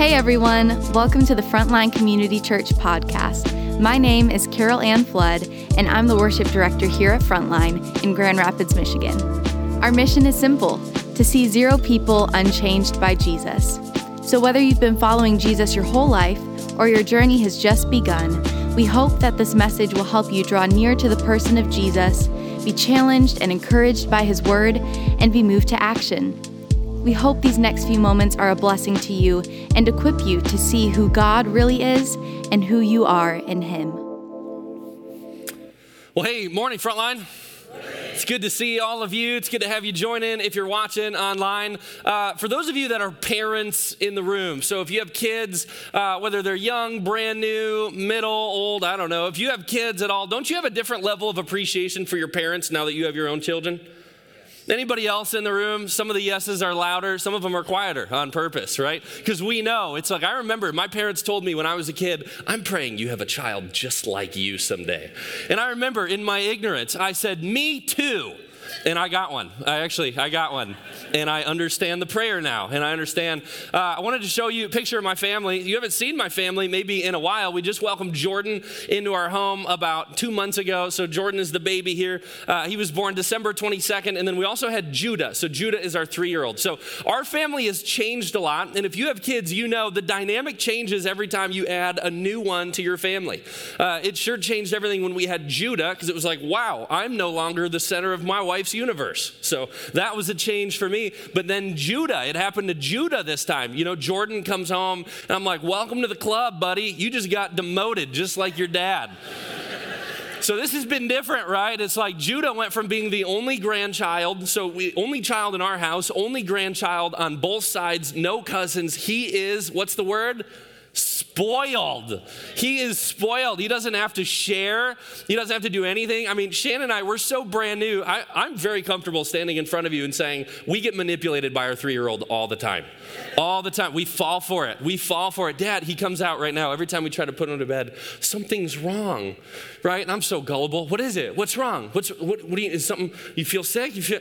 Hey everyone, welcome to the Frontline Community Church podcast. My name is Carol Ann Flood, and I'm the worship director here at Frontline in Grand Rapids, Michigan. Our mission is simple to see zero people unchanged by Jesus. So, whether you've been following Jesus your whole life or your journey has just begun, we hope that this message will help you draw near to the person of Jesus, be challenged and encouraged by his word, and be moved to action. We hope these next few moments are a blessing to you and equip you to see who God really is and who you are in Him. Well, hey, morning, Frontline. It's good to see all of you. It's good to have you join in if you're watching online. Uh, for those of you that are parents in the room, so if you have kids, uh, whether they're young, brand new, middle, old, I don't know, if you have kids at all, don't you have a different level of appreciation for your parents now that you have your own children? Anybody else in the room? Some of the yeses are louder, some of them are quieter on purpose, right? Because we know. It's like I remember my parents told me when I was a kid, I'm praying you have a child just like you someday. And I remember in my ignorance, I said, Me too. And I got one. I actually, I got one. And I understand the prayer now. And I understand. Uh, I wanted to show you a picture of my family. You haven't seen my family maybe in a while. We just welcomed Jordan into our home about two months ago. So Jordan is the baby here. Uh, he was born December 22nd. And then we also had Judah. So Judah is our three year old. So our family has changed a lot. And if you have kids, you know the dynamic changes every time you add a new one to your family. Uh, it sure changed everything when we had Judah because it was like, wow, I'm no longer the center of my wife's universe. So that was a change for me. But then Judah, it happened to Judah this time. You know, Jordan comes home and I'm like, welcome to the club, buddy. You just got demoted just like your dad. So this has been different, right? It's like Judah went from being the only grandchild, so we only child in our house, only grandchild on both sides, no cousins. He is what's the word? Spoiled. He is spoiled. He doesn't have to share, he doesn't have to do anything. I mean, Shannon and I, we're so brand new. I, am very comfortable standing in front of you and saying, we get manipulated by our three year old all the time. All the time. We fall for it. We fall for it. Dad, he comes out right now. Every time we try to put him to bed, something's wrong, right? And I'm so gullible. What is it? What's wrong? What's, what, what do you, is something, you feel sick? You feel,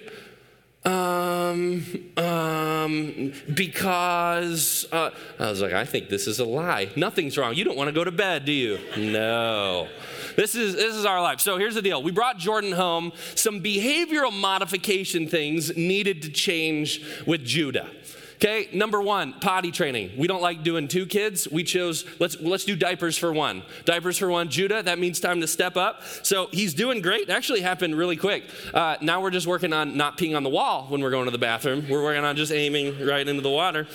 um, um, because uh, I was like, I think this is a lie. Nothing's wrong. You don't want to go to bed, do you? No. This is this is our life. So here's the deal. We brought Jordan home. Some behavioral modification things needed to change with Judah. Okay, number one, potty training. We don't like doing two kids. We chose let's let's do diapers for one. Diapers for one. Judah, that means time to step up. So he's doing great. It actually happened really quick. Uh, now we're just working on not peeing on the wall when we're going to the bathroom. We're working on just aiming right into the water.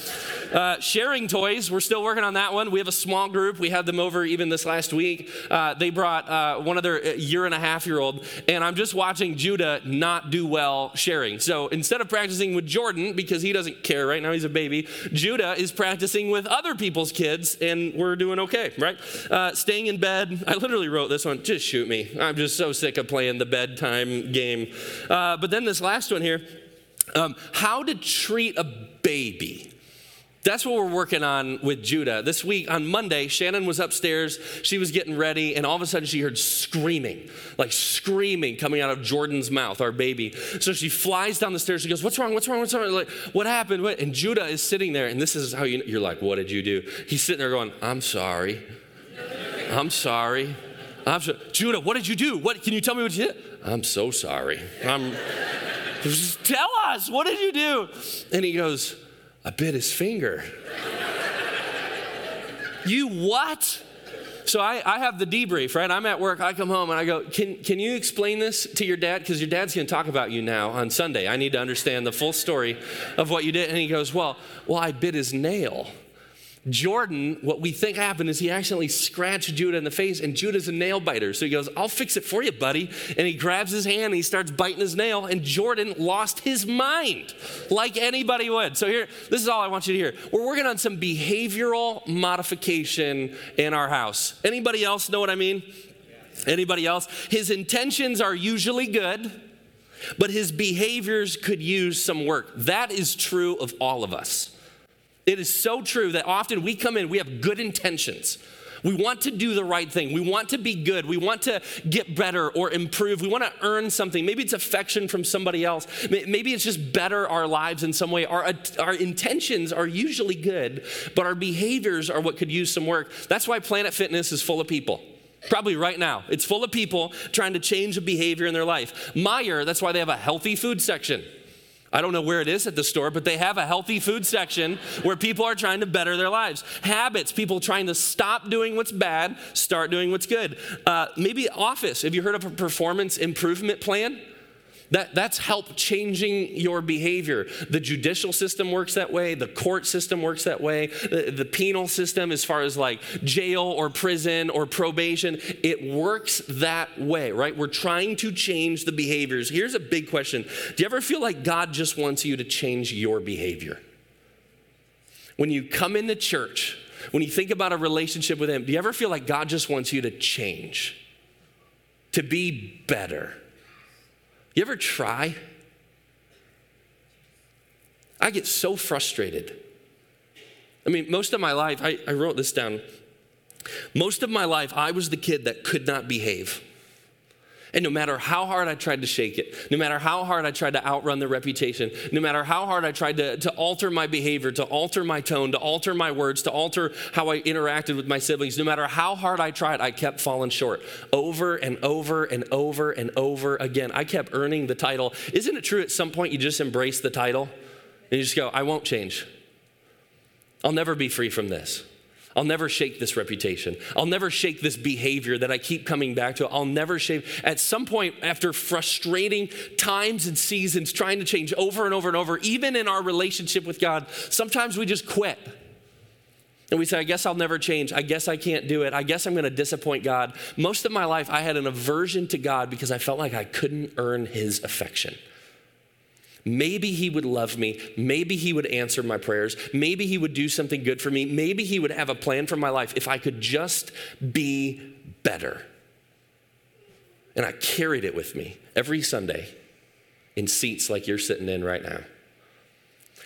Uh, sharing toys. We're still working on that one. We have a small group. We had them over even this last week. Uh, they brought uh, one of their uh, year and a half year old, and I'm just watching Judah not do well sharing. So instead of practicing with Jordan because he doesn't care right now he's a baby. Judah is practicing with other people's kids, and we're doing okay, right? Uh, staying in bed. I literally wrote this one. Just shoot me. I'm just so sick of playing the bedtime game. Uh, but then this last one here. Um, how to treat a baby. That's what we're working on with Judah. This week on Monday, Shannon was upstairs. She was getting ready, and all of a sudden she heard screaming, like screaming coming out of Jordan's mouth, our baby. So she flies down the stairs. She goes, What's wrong? What's wrong? What's wrong? Like, what happened? What? And Judah is sitting there, and this is how you, you're like, What did you do? He's sitting there going, I'm sorry. I'm sorry. I'm so, Judah, what did you do? What can you tell me what you did? I'm so sorry. I'm tell us, what did you do? And he goes, I bit his finger. you what? So I, I have the debrief, right? I'm at work, I come home and I go, Can, can you explain this to your dad? Because your dad's gonna talk about you now on Sunday. I need to understand the full story of what you did. And he goes, Well, well, I bit his nail. Jordan, what we think happened is he accidentally scratched Judah in the face, and Judah's a nail biter. So he goes, I'll fix it for you, buddy. And he grabs his hand and he starts biting his nail, and Jordan lost his mind like anybody would. So here, this is all I want you to hear. We're working on some behavioral modification in our house. Anybody else know what I mean? Anybody else? His intentions are usually good, but his behaviors could use some work. That is true of all of us. It is so true that often we come in, we have good intentions. We want to do the right thing. We want to be good. We want to get better or improve. We want to earn something. Maybe it's affection from somebody else. Maybe it's just better our lives in some way. Our, uh, our intentions are usually good, but our behaviors are what could use some work. That's why Planet Fitness is full of people. Probably right now. It's full of people trying to change a behavior in their life. Meijer, that's why they have a healthy food section. I don't know where it is at the store, but they have a healthy food section where people are trying to better their lives. Habits, people trying to stop doing what's bad, start doing what's good. Uh, maybe Office. Have you heard of a performance improvement plan? That, that's help changing your behavior. The judicial system works that way, the court system works that way, the, the penal system, as far as like jail or prison or probation, it works that way, right? We're trying to change the behaviors. Here's a big question Do you ever feel like God just wants you to change your behavior? When you come into church, when you think about a relationship with Him, do you ever feel like God just wants you to change, to be better? You ever try? I get so frustrated. I mean, most of my life, I, I wrote this down. Most of my life, I was the kid that could not behave. And no matter how hard I tried to shake it, no matter how hard I tried to outrun the reputation, no matter how hard I tried to, to alter my behavior, to alter my tone, to alter my words, to alter how I interacted with my siblings, no matter how hard I tried, I kept falling short over and over and over and over again. I kept earning the title. Isn't it true at some point you just embrace the title and you just go, I won't change? I'll never be free from this. I'll never shake this reputation. I'll never shake this behavior that I keep coming back to. I'll never shake. At some point, after frustrating times and seasons, trying to change over and over and over, even in our relationship with God, sometimes we just quit. And we say, I guess I'll never change. I guess I can't do it. I guess I'm going to disappoint God. Most of my life, I had an aversion to God because I felt like I couldn't earn his affection. Maybe he would love me. Maybe he would answer my prayers. Maybe he would do something good for me. Maybe he would have a plan for my life if I could just be better. And I carried it with me every Sunday in seats like you're sitting in right now.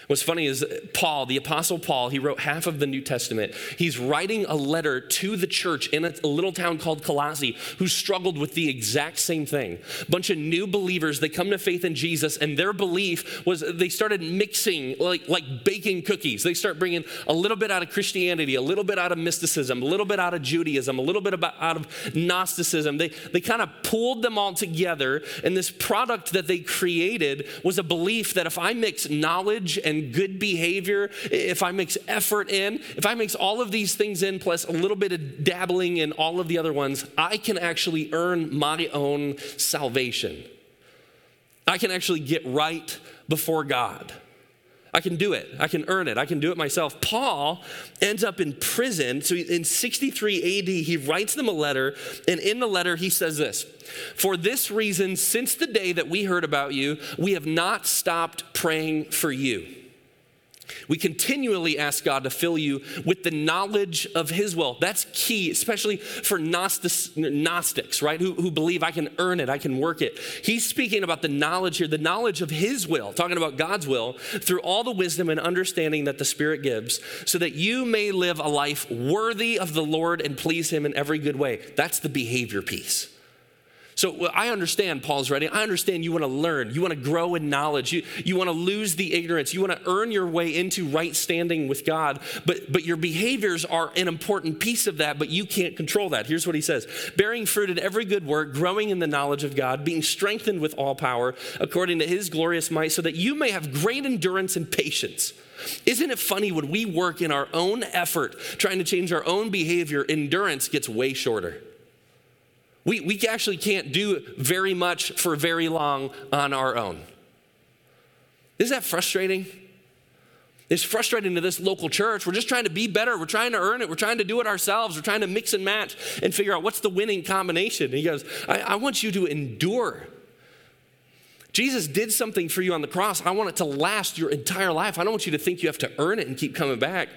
What's funny is Paul, the Apostle Paul, he wrote half of the New Testament. He's writing a letter to the church in a little town called Colossae who struggled with the exact same thing. A bunch of new believers, they come to faith in Jesus, and their belief was they started mixing like, like baking cookies. They start bringing a little bit out of Christianity, a little bit out of mysticism, a little bit out of Judaism, a little bit about, out of Gnosticism. They, they kind of pulled them all together, and this product that they created was a belief that if I mix knowledge and good behavior, if I mix effort in, if I mix all of these things in plus a little bit of dabbling in all of the other ones, I can actually earn my own salvation. I can actually get right before God. I can do it. I can earn it. I can do it myself. Paul ends up in prison. So in 63 AD, he writes them a letter. And in the letter, he says this For this reason, since the day that we heard about you, we have not stopped praying for you. We continually ask God to fill you with the knowledge of His will. That's key, especially for Gnostics, right? Who, who believe I can earn it, I can work it. He's speaking about the knowledge here, the knowledge of His will, talking about God's will, through all the wisdom and understanding that the Spirit gives, so that you may live a life worthy of the Lord and please Him in every good way. That's the behavior piece. So I understand Paul's writing. I understand you want to learn, you want to grow in knowledge, you, you want to lose the ignorance, you want to earn your way into right standing with God. But, but your behaviors are an important piece of that, but you can't control that. Here's what he says bearing fruit in every good work, growing in the knowledge of God, being strengthened with all power according to his glorious might, so that you may have great endurance and patience. Isn't it funny when we work in our own effort trying to change our own behavior, endurance gets way shorter? We, we actually can't do very much for very long on our own. Isn't that frustrating? It's frustrating to this local church. We're just trying to be better. We're trying to earn it. We're trying to do it ourselves. We're trying to mix and match and figure out what's the winning combination. And he goes, I, I want you to endure. Jesus did something for you on the cross. I want it to last your entire life. I don't want you to think you have to earn it and keep coming back.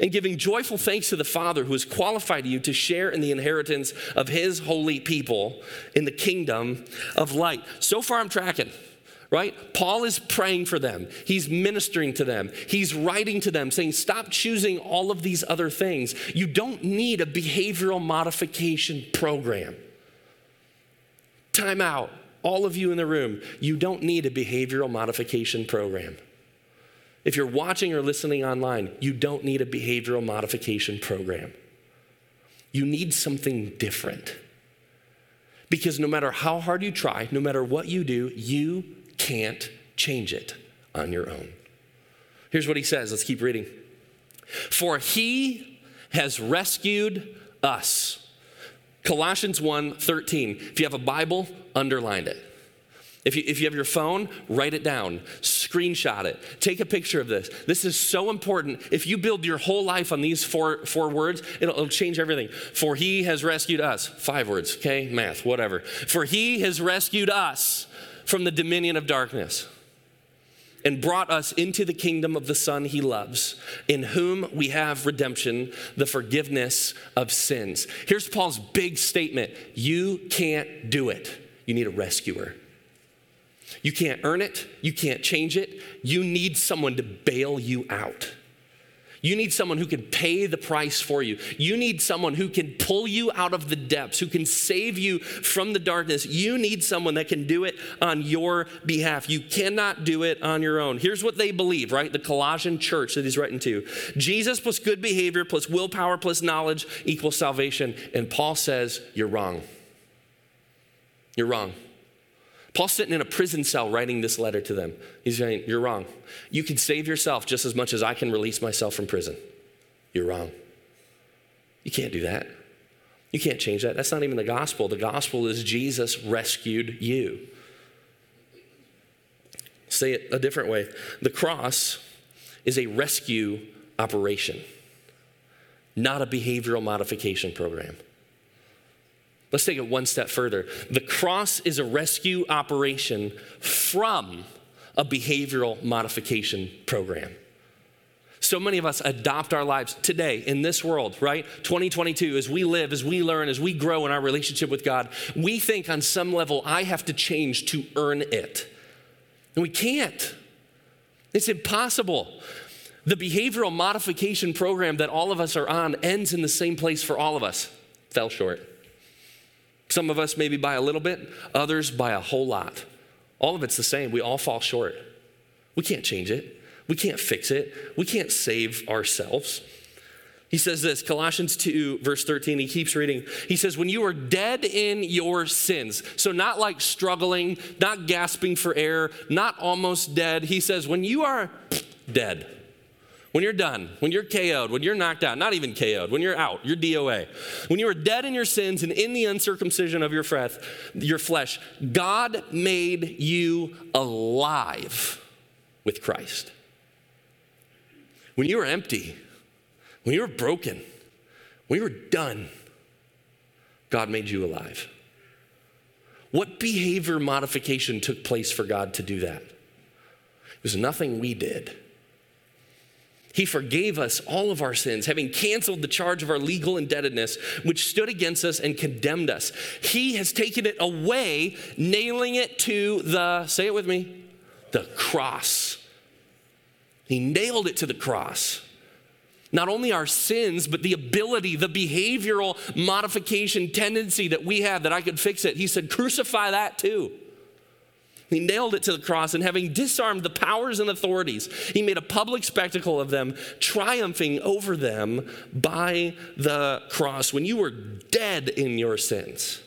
And giving joyful thanks to the Father who has qualified you to share in the inheritance of his holy people in the kingdom of light. So far, I'm tracking right? Paul is praying for them. He's ministering to them. He's writing to them saying, Stop choosing all of these other things. You don't need a behavioral modification program. Time out. All of you in the room, you don't need a behavioral modification program. If you're watching or listening online, you don't need a behavioral modification program. You need something different. Because no matter how hard you try, no matter what you do, you can't change it on your own. Here's what he says. Let's keep reading. For he has rescued us. Colossians 1 13. If you have a Bible, underline it. If you, if you have your phone, write it down, screenshot it, take a picture of this. This is so important. If you build your whole life on these four, four words, it'll, it'll change everything. For he has rescued us. Five words, okay? Math, whatever. For he has rescued us from the dominion of darkness and brought us into the kingdom of the Son he loves, in whom we have redemption, the forgiveness of sins. Here's Paul's big statement You can't do it, you need a rescuer. You can't earn it, you can't change it, you need someone to bail you out. You need someone who can pay the price for you. You need someone who can pull you out of the depths, who can save you from the darkness. You need someone that can do it on your behalf. You cannot do it on your own. Here's what they believe, right? The Colossian church that he's writing to Jesus plus good behavior plus willpower plus knowledge equals salvation. And Paul says, You're wrong. You're wrong. Paul's sitting in a prison cell writing this letter to them. He's saying, You're wrong. You can save yourself just as much as I can release myself from prison. You're wrong. You can't do that. You can't change that. That's not even the gospel. The gospel is Jesus rescued you. Say it a different way the cross is a rescue operation, not a behavioral modification program. Let's take it one step further. The cross is a rescue operation from a behavioral modification program. So many of us adopt our lives today in this world, right? 2022, as we live, as we learn, as we grow in our relationship with God, we think on some level, I have to change to earn it. And we can't. It's impossible. The behavioral modification program that all of us are on ends in the same place for all of us. Fell short. Some of us maybe by a little bit, others by a whole lot. All of it's the same. We all fall short. We can't change it. We can't fix it. We can't save ourselves. He says this, Colossians 2, verse 13, he keeps reading. He says, When you are dead in your sins, so not like struggling, not gasping for air, not almost dead. He says, When you are dead, when you're done, when you're KO'd, when you're knocked out, not even KO'd, when you're out, you're DOA. When you are dead in your sins and in the uncircumcision of your, breath, your flesh, God made you alive with Christ. When you were empty, when you were broken, when you were done, God made you alive. What behavior modification took place for God to do that? It was nothing we did. He forgave us all of our sins, having canceled the charge of our legal indebtedness, which stood against us and condemned us. He has taken it away, nailing it to the, say it with me, the cross. He nailed it to the cross. Not only our sins, but the ability, the behavioral modification tendency that we have that I could fix it. He said, crucify that too. He nailed it to the cross, and having disarmed the powers and authorities, he made a public spectacle of them, triumphing over them by the cross when you were dead in your sins.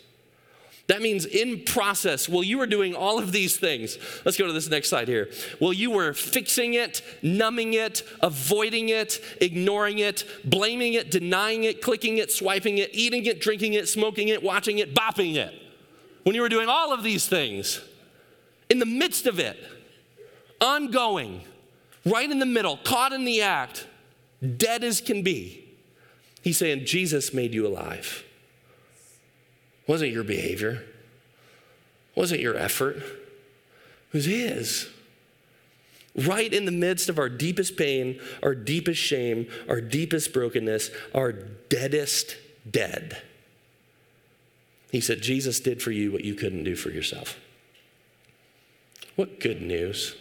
That means in process, while you were doing all of these things, let's go to this next slide here. While you were fixing it, numbing it, avoiding it, ignoring it, blaming it, denying it, clicking it, swiping it, eating it, drinking it, smoking it, watching it, bopping it. When you were doing all of these things, in the midst of it, ongoing, right in the middle, caught in the act, dead as can be. He's saying, Jesus made you alive. Wasn't your behavior, wasn't your effort, it was His. Right in the midst of our deepest pain, our deepest shame, our deepest brokenness, our deadest dead. He said, Jesus did for you what you couldn't do for yourself. What good news.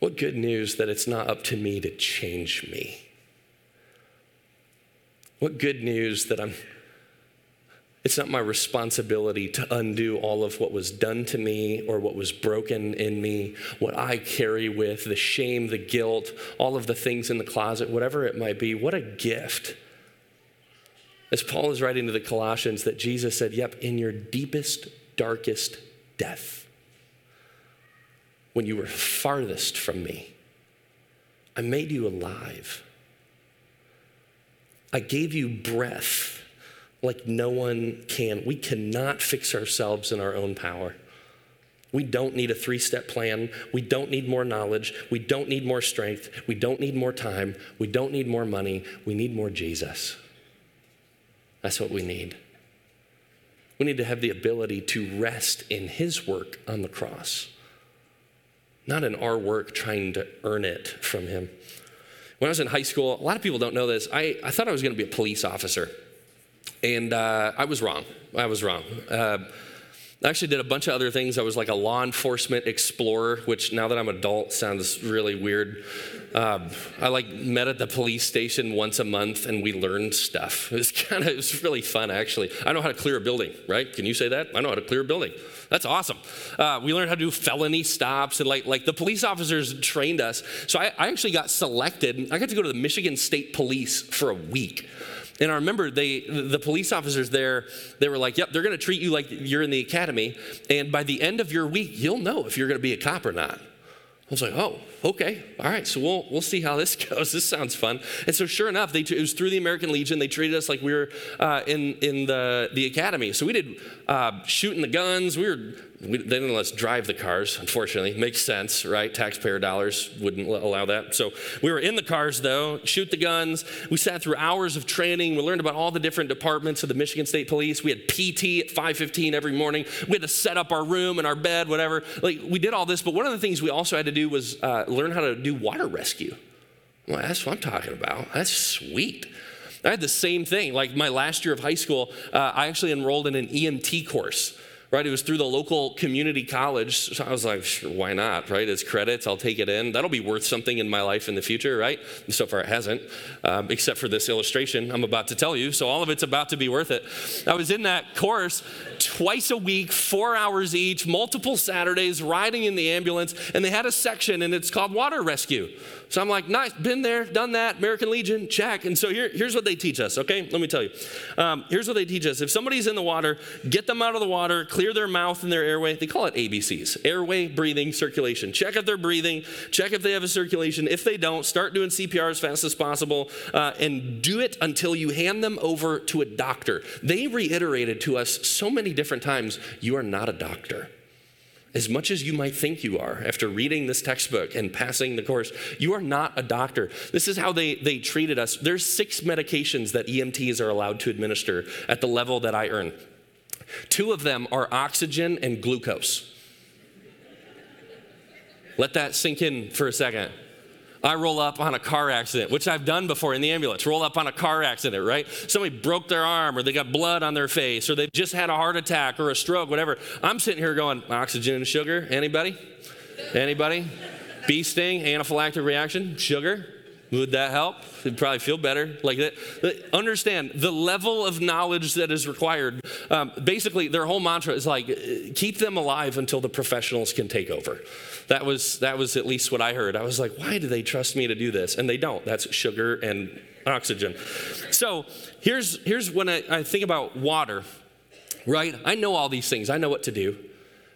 What good news that it's not up to me to change me. What good news that I'm it's not my responsibility to undo all of what was done to me or what was broken in me, what I carry with, the shame, the guilt, all of the things in the closet, whatever it might be. What a gift. As Paul is writing to the Colossians, that Jesus said, Yep, in your deepest, darkest death, when you were farthest from me, I made you alive. I gave you breath like no one can. We cannot fix ourselves in our own power. We don't need a three step plan. We don't need more knowledge. We don't need more strength. We don't need more time. We don't need more money. We need more Jesus. That's what we need. We need to have the ability to rest in His work on the cross, not in our work trying to earn it from Him. When I was in high school, a lot of people don't know this. I, I thought I was going to be a police officer. And uh, I was wrong. I was wrong. Uh, I actually did a bunch of other things. I was like a law enforcement explorer, which now that I'm adult sounds really weird. Um, I like met at the police station once a month and we learned stuff. It was kind of, it was really fun actually. I know how to clear a building, right? Can you say that? I know how to clear a building. That's awesome. Uh, we learned how to do felony stops and like, like the police officers trained us. So I, I actually got selected. I got to go to the Michigan State Police for a week. And I remember they, the police officers there, they were like, yep, they're going to treat you like you're in the academy. And by the end of your week, you'll know if you're going to be a cop or not. I was like, oh, okay, all right. So we'll we'll see how this goes. This sounds fun. And so, sure enough, they it was through the American Legion. They treated us like we were uh, in in the the academy. So we did uh, shooting the guns. We were we, they didn't let us drive the cars, unfortunately. Makes sense, right? Taxpayer dollars wouldn't allow that. So we were in the cars, though, shoot the guns. We sat through hours of training. We learned about all the different departments of the Michigan State Police. We had PT at 5:15 every morning. We had to set up our room and our bed, whatever. Like we did all this, but one of the things we also had to do was uh, learn how to do water rescue. Well, that's what I'm talking about. That's sweet. I had the same thing. Like my last year of high school, uh, I actually enrolled in an EMT course right? It was through the local community college. So I was like, why not, right? It's credits, I'll take it in. That'll be worth something in my life in the future, right? And so far it hasn't, um, except for this illustration I'm about to tell you. So all of it's about to be worth it. I was in that course twice a week, four hours each, multiple Saturdays, riding in the ambulance, and they had a section and it's called water rescue. So I'm like, nice, been there, done that, American Legion, check. And so here, here's what they teach us, okay? Let me tell you. Um, here's what they teach us. If somebody's in the water, get them out of the water, clear their mouth and their airway. They call it ABCs airway, breathing, circulation. Check if they're breathing, check if they have a circulation. If they don't, start doing CPR as fast as possible uh, and do it until you hand them over to a doctor. They reiterated to us so many different times you are not a doctor as much as you might think you are after reading this textbook and passing the course, you are not a doctor. This is how they, they treated us. There's six medications that EMTs are allowed to administer at the level that I earn. Two of them are oxygen and glucose. Let that sink in for a second. I roll up on a car accident, which I've done before in the ambulance. Roll up on a car accident, right? Somebody broke their arm or they got blood on their face or they just had a heart attack or a stroke, whatever. I'm sitting here going, oxygen and sugar? Anybody? Anybody? Bee sting, anaphylactic reaction, sugar? Would that help? It'd probably feel better like that. Understand the level of knowledge that is required. Um, basically, their whole mantra is like, keep them alive until the professionals can take over. That was, that was at least what I heard. I was like, why do they trust me to do this? And they don't. That's sugar and oxygen. So here's, here's when I, I think about water, right? I know all these things, I know what to do.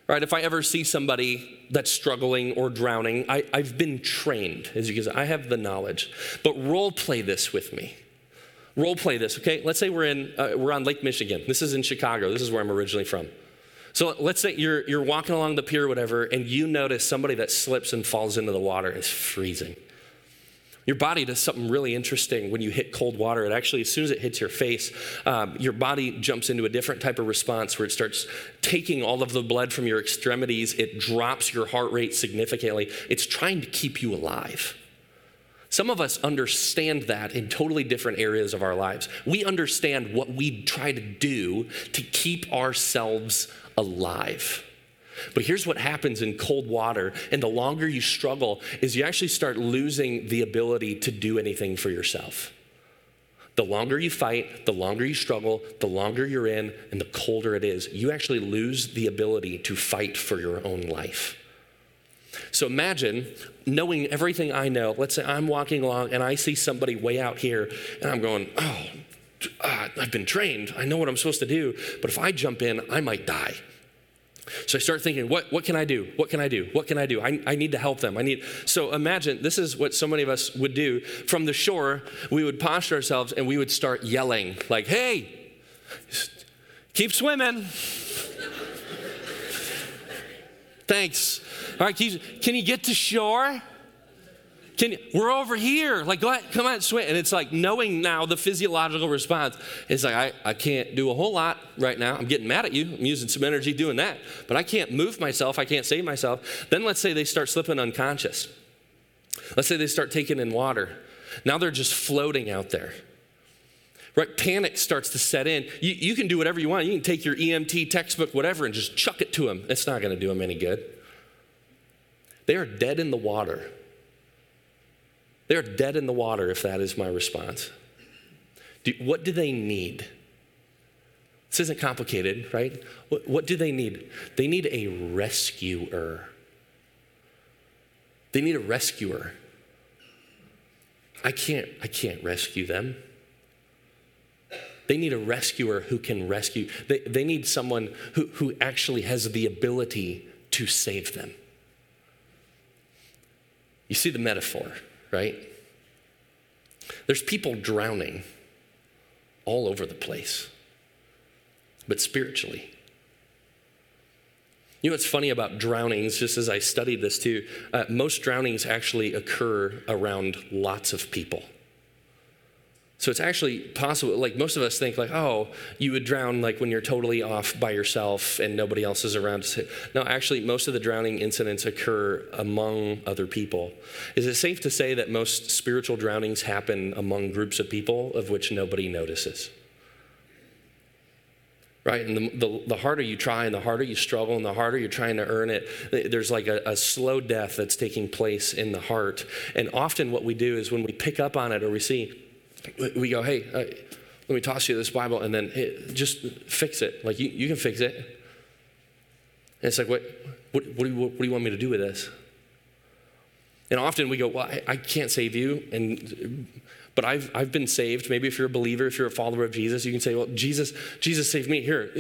Right, if I ever see somebody that's struggling or drowning, I, have been trained, as you can see, I have the knowledge. But role play this with me. Role play this, okay? Let's say we're in uh, we're on Lake Michigan. This is in Chicago. This is where I'm originally from. So let's say you're, you're walking along the pier whatever, and you notice somebody that slips and falls into the water is freezing. Your body does something really interesting when you hit cold water. It actually, as soon as it hits your face, um, your body jumps into a different type of response where it starts taking all of the blood from your extremities. It drops your heart rate significantly. It's trying to keep you alive. Some of us understand that in totally different areas of our lives. We understand what we try to do to keep ourselves alive. But here's what happens in cold water, and the longer you struggle, is you actually start losing the ability to do anything for yourself. The longer you fight, the longer you struggle, the longer you're in, and the colder it is, you actually lose the ability to fight for your own life. So imagine knowing everything I know. Let's say I'm walking along and I see somebody way out here, and I'm going, oh, uh, I've been trained. I know what I'm supposed to do. But if I jump in, I might die. So I start thinking, what, what can I do? What can I do? What can I do? I, I need to help them. I need. So imagine this is what so many of us would do. From the shore, we would posture ourselves and we would start yelling, like, hey, keep swimming. Thanks. All right, can you, can you get to shore? Can you, we're over here. Like, go ahead, come on, swim. And it's like knowing now the physiological response. It's like, I, I can't do a whole lot right now. I'm getting mad at you. I'm using some energy doing that. But I can't move myself. I can't save myself. Then let's say they start slipping unconscious. Let's say they start taking in water. Now they're just floating out there. Right? Panic starts to set in. You, you can do whatever you want. You can take your EMT textbook, whatever, and just chuck it to them. It's not going to do them any good. They are dead in the water. They're dead in the water if that is my response. Do, what do they need? This isn't complicated, right? What, what do they need? They need a rescuer. They need a rescuer. I can't, I can't rescue them. They need a rescuer who can rescue. They, they need someone who, who actually has the ability to save them. You see the metaphor right? There's people drowning all over the place, but spiritually. You know what's funny about drownings, just as I studied this too, uh, most drownings actually occur around lots of people. So it's actually possible, like most of us think, like, oh, you would drown like when you're totally off by yourself and nobody else is around. No, actually, most of the drowning incidents occur among other people. Is it safe to say that most spiritual drownings happen among groups of people of which nobody notices? right? And the, the, the, harder you try and the harder you struggle and the harder you're trying to earn it, there's like a, a, slow death that's taking place in the heart. And often what we do is when we pick up on it or we see, we go, hey, uh, let me toss you this Bible and then hey, just fix it. Like, you, you can fix it. And it's like, what, what, what, do you, what do you want me to do with this? And often we go, well, I, I can't save you. And but I've, I've been saved. Maybe if you're a believer, if you're a follower of Jesus, you can say, well, Jesus, Jesus saved me. Here,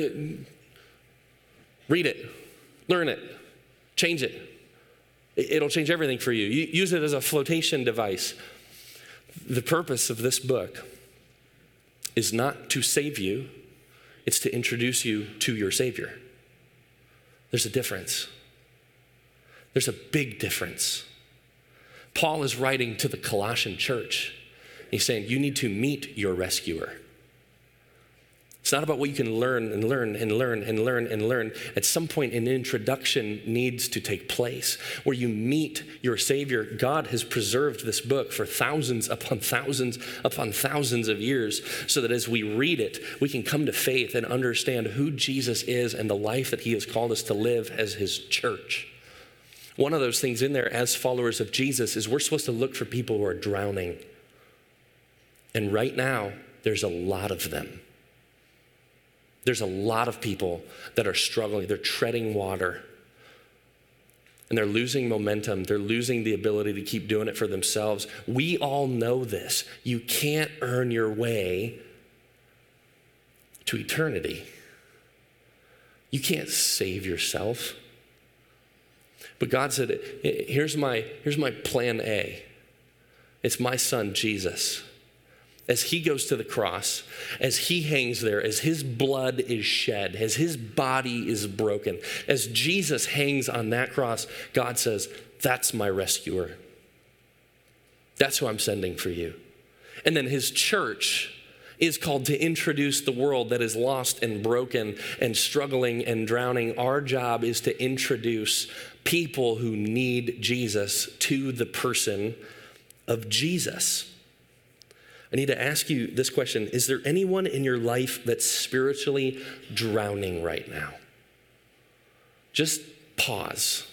read it, learn it, change it. It'll change everything for you. Use it as a flotation device. The purpose of this book is not to save you, it's to introduce you to your Savior. There's a difference. There's a big difference. Paul is writing to the Colossian church. He's saying, You need to meet your rescuer. It's not about what you can learn and learn and learn and learn and learn. At some point, an introduction needs to take place where you meet your Savior. God has preserved this book for thousands upon thousands upon thousands of years so that as we read it, we can come to faith and understand who Jesus is and the life that He has called us to live as His church. One of those things in there as followers of Jesus is we're supposed to look for people who are drowning. And right now, there's a lot of them. There's a lot of people that are struggling, they're treading water. And they're losing momentum. They're losing the ability to keep doing it for themselves. We all know this. You can't earn your way to eternity. You can't save yourself. But God said, here's my, here's my plan A. It's my son, Jesus as he goes to the cross, as he hangs there, as his blood is shed, as his body is broken, as Jesus hangs on that cross, God says, That's my rescuer. That's who I'm sending for you. And then his church is called to introduce the world that is lost and broken and struggling and drowning. Our job is to introduce people who need Jesus to the person of Jesus. I need to ask you this question Is there anyone in your life that's spiritually drowning right now? Just pause.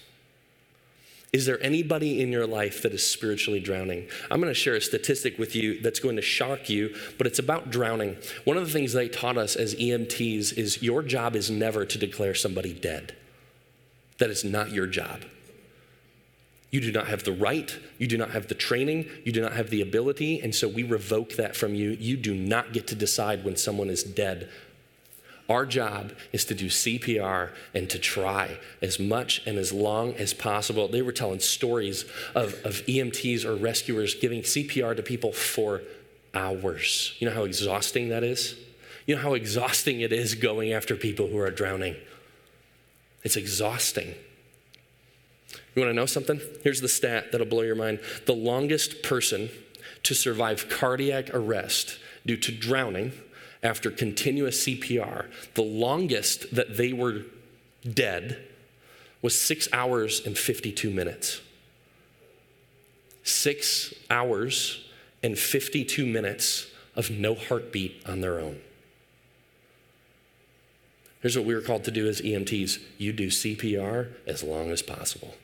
Is there anybody in your life that is spiritually drowning? I'm going to share a statistic with you that's going to shock you, but it's about drowning. One of the things they taught us as EMTs is your job is never to declare somebody dead. That is not your job. You do not have the right, you do not have the training, you do not have the ability, and so we revoke that from you. You do not get to decide when someone is dead our job is to do CPR and to try as much and as long as possible. They were telling stories of, of EMTs or rescuers giving CPR to people for hours. You know how exhausting that is? You know how exhausting it is going after people who are drowning? It's exhausting. You want to know something? Here's the stat that'll blow your mind. The longest person to survive cardiac arrest due to drowning after continuous CPR, the longest that they were dead was six hours and 52 minutes. Six hours and 52 minutes of no heartbeat on their own. Here's what we were called to do as EMTs you do CPR as long as possible.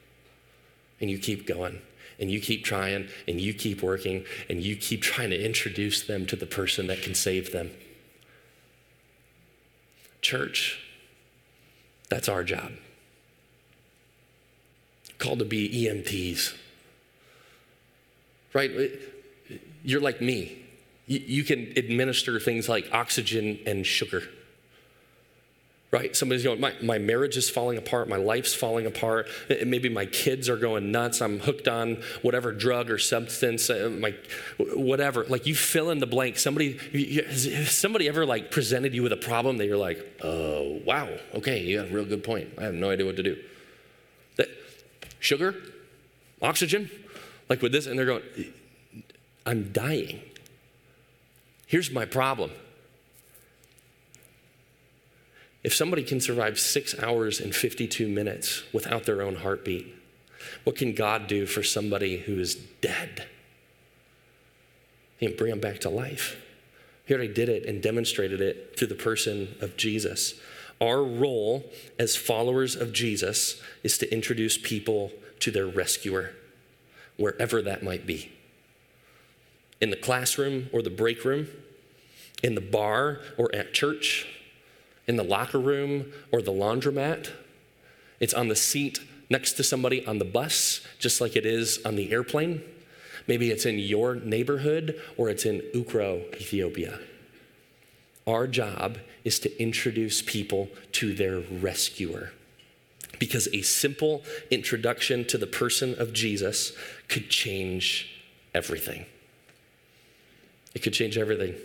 And you keep going, and you keep trying, and you keep working, and you keep trying to introduce them to the person that can save them. Church, that's our job. Called to be EMTs. Right? You're like me. You can administer things like oxygen and sugar right? Somebody's going, my, my marriage is falling apart, my life's falling apart, maybe my kids are going nuts, I'm hooked on whatever drug or substance, uh, my, whatever. Like you fill in the blank. Somebody, somebody ever like presented you with a problem that you're like, oh, wow, okay, you got a real good point. I have no idea what to do. That, sugar, oxygen, like with this, and they're going, I'm dying. Here's my problem. If somebody can survive six hours and 52 minutes without their own heartbeat, what can God do for somebody who is dead? He can bring them back to life. He already did it and demonstrated it through the person of Jesus. Our role as followers of Jesus is to introduce people to their rescuer, wherever that might be. In the classroom or the break room, in the bar or at church, in the locker room or the laundromat. It's on the seat next to somebody on the bus, just like it is on the airplane. Maybe it's in your neighborhood or it's in Wukro, Ethiopia. Our job is to introduce people to their rescuer. Because a simple introduction to the person of Jesus could change everything. It could change everything.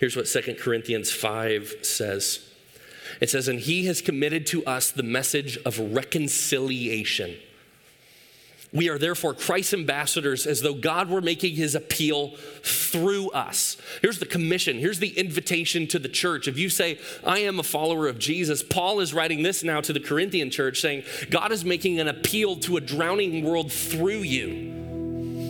Here's what 2 Corinthians 5 says it says, And he has committed to us the message of reconciliation. We are therefore Christ's ambassadors as though God were making his appeal through us. Here's the commission. Here's the invitation to the church. If you say, I am a follower of Jesus, Paul is writing this now to the Corinthian church saying, God is making an appeal to a drowning world through you.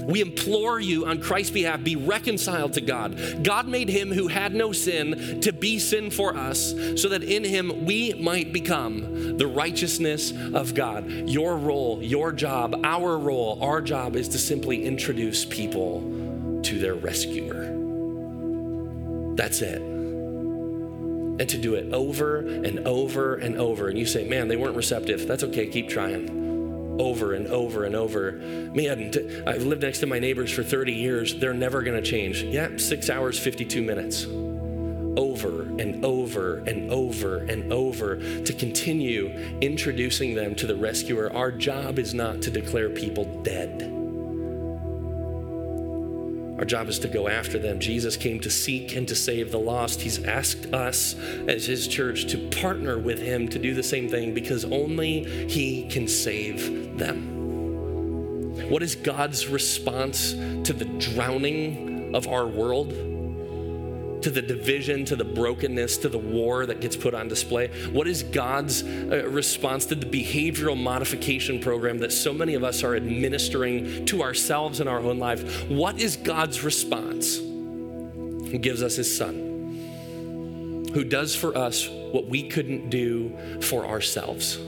We implore you on Christ's behalf, be reconciled to God. God made him who had no sin to be sin for us, so that in him we might become the righteousness of God. Your role, your job, our role, our job is to simply introduce people to their rescuer. That's it. And to do it over and over and over. And you say, man, they weren't receptive. That's okay, keep trying over and over and over. Man, I've lived next to my neighbors for 30 years. They're never going to change. Yeah, six hours, 52 minutes. Over and over and over and over to continue introducing them to the rescuer. Our job is not to declare people dead. Our job is to go after them. Jesus came to seek and to save the lost. He's asked us as his church to partner with him to do the same thing because only he can save them. What is God's response to the drowning of our world? To the division, to the brokenness, to the war that gets put on display? What is God's uh, response to the behavioral modification program that so many of us are administering to ourselves in our own life? What is God's response? He gives us His Son, who does for us what we couldn't do for ourselves.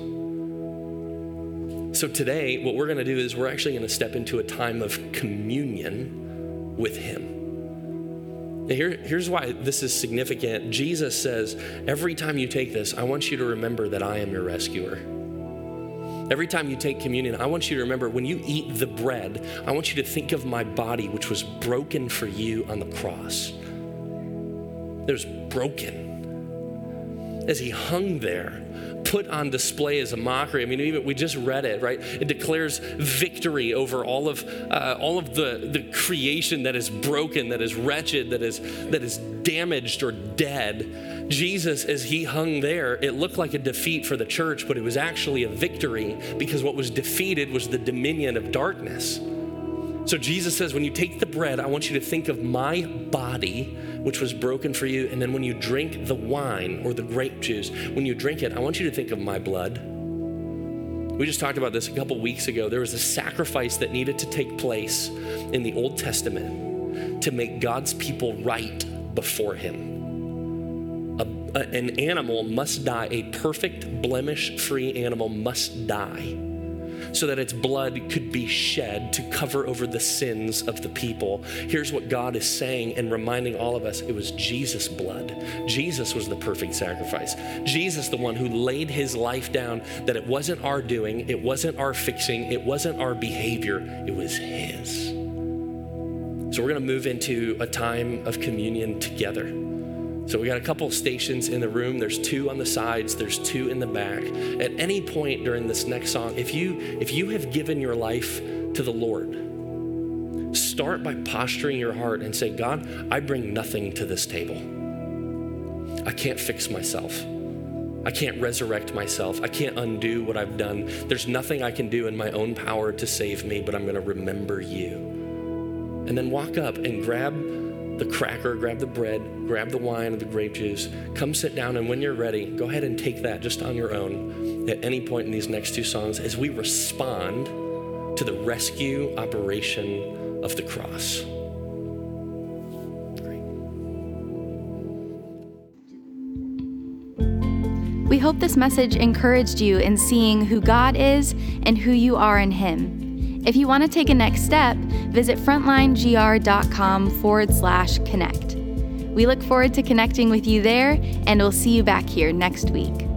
So today, what we're going to do is we're actually going to step into a time of communion with Him. Here, here's why this is significant. Jesus says, Every time you take this, I want you to remember that I am your rescuer. Every time you take communion, I want you to remember when you eat the bread, I want you to think of my body, which was broken for you on the cross. Was broken. As he hung there, put on display as a mockery. I mean, even we just read it, right? It declares victory over all of uh, all of the the creation that is broken, that is wretched, that is that is damaged or dead. Jesus, as he hung there, it looked like a defeat for the church, but it was actually a victory because what was defeated was the dominion of darkness. So Jesus says, when you take the bread, I want you to think of my body, which was broken for you. And then when you drink the wine or the grape juice, when you drink it, I want you to think of my blood. We just talked about this a couple weeks ago. There was a sacrifice that needed to take place in the Old Testament to make God's people right before Him. A, a, an animal must die, a perfect, blemish free animal must die so that its blood could be shed to cover over the sins of the people. Here's what God is saying and reminding all of us it was Jesus' blood. Jesus was the perfect sacrifice. Jesus, the one who laid his life down, that it wasn't our doing, it wasn't our fixing, it wasn't our behavior, it was his. So we're going to move into a time of communion together. So we got a couple stations in the room. There's two on the sides, there's two in the back. At any point during this next song, if you if you have given your life to the Lord, start by posturing your heart and say, God, I bring nothing to this table. I can't fix myself. I can't resurrect myself. I can't undo what I've done. There's nothing I can do in my own power to save me, but I'm going to remember you. And then walk up and grab the cracker, grab the bread, grab the wine or the grape juice, come sit down, and when you're ready, go ahead and take that just on your own at any point in these next two songs as we respond to the rescue operation of the cross. We hope this message encouraged you in seeing who God is and who you are in Him. If you want to take a next step, visit frontlinegr.com forward slash connect. We look forward to connecting with you there, and we'll see you back here next week.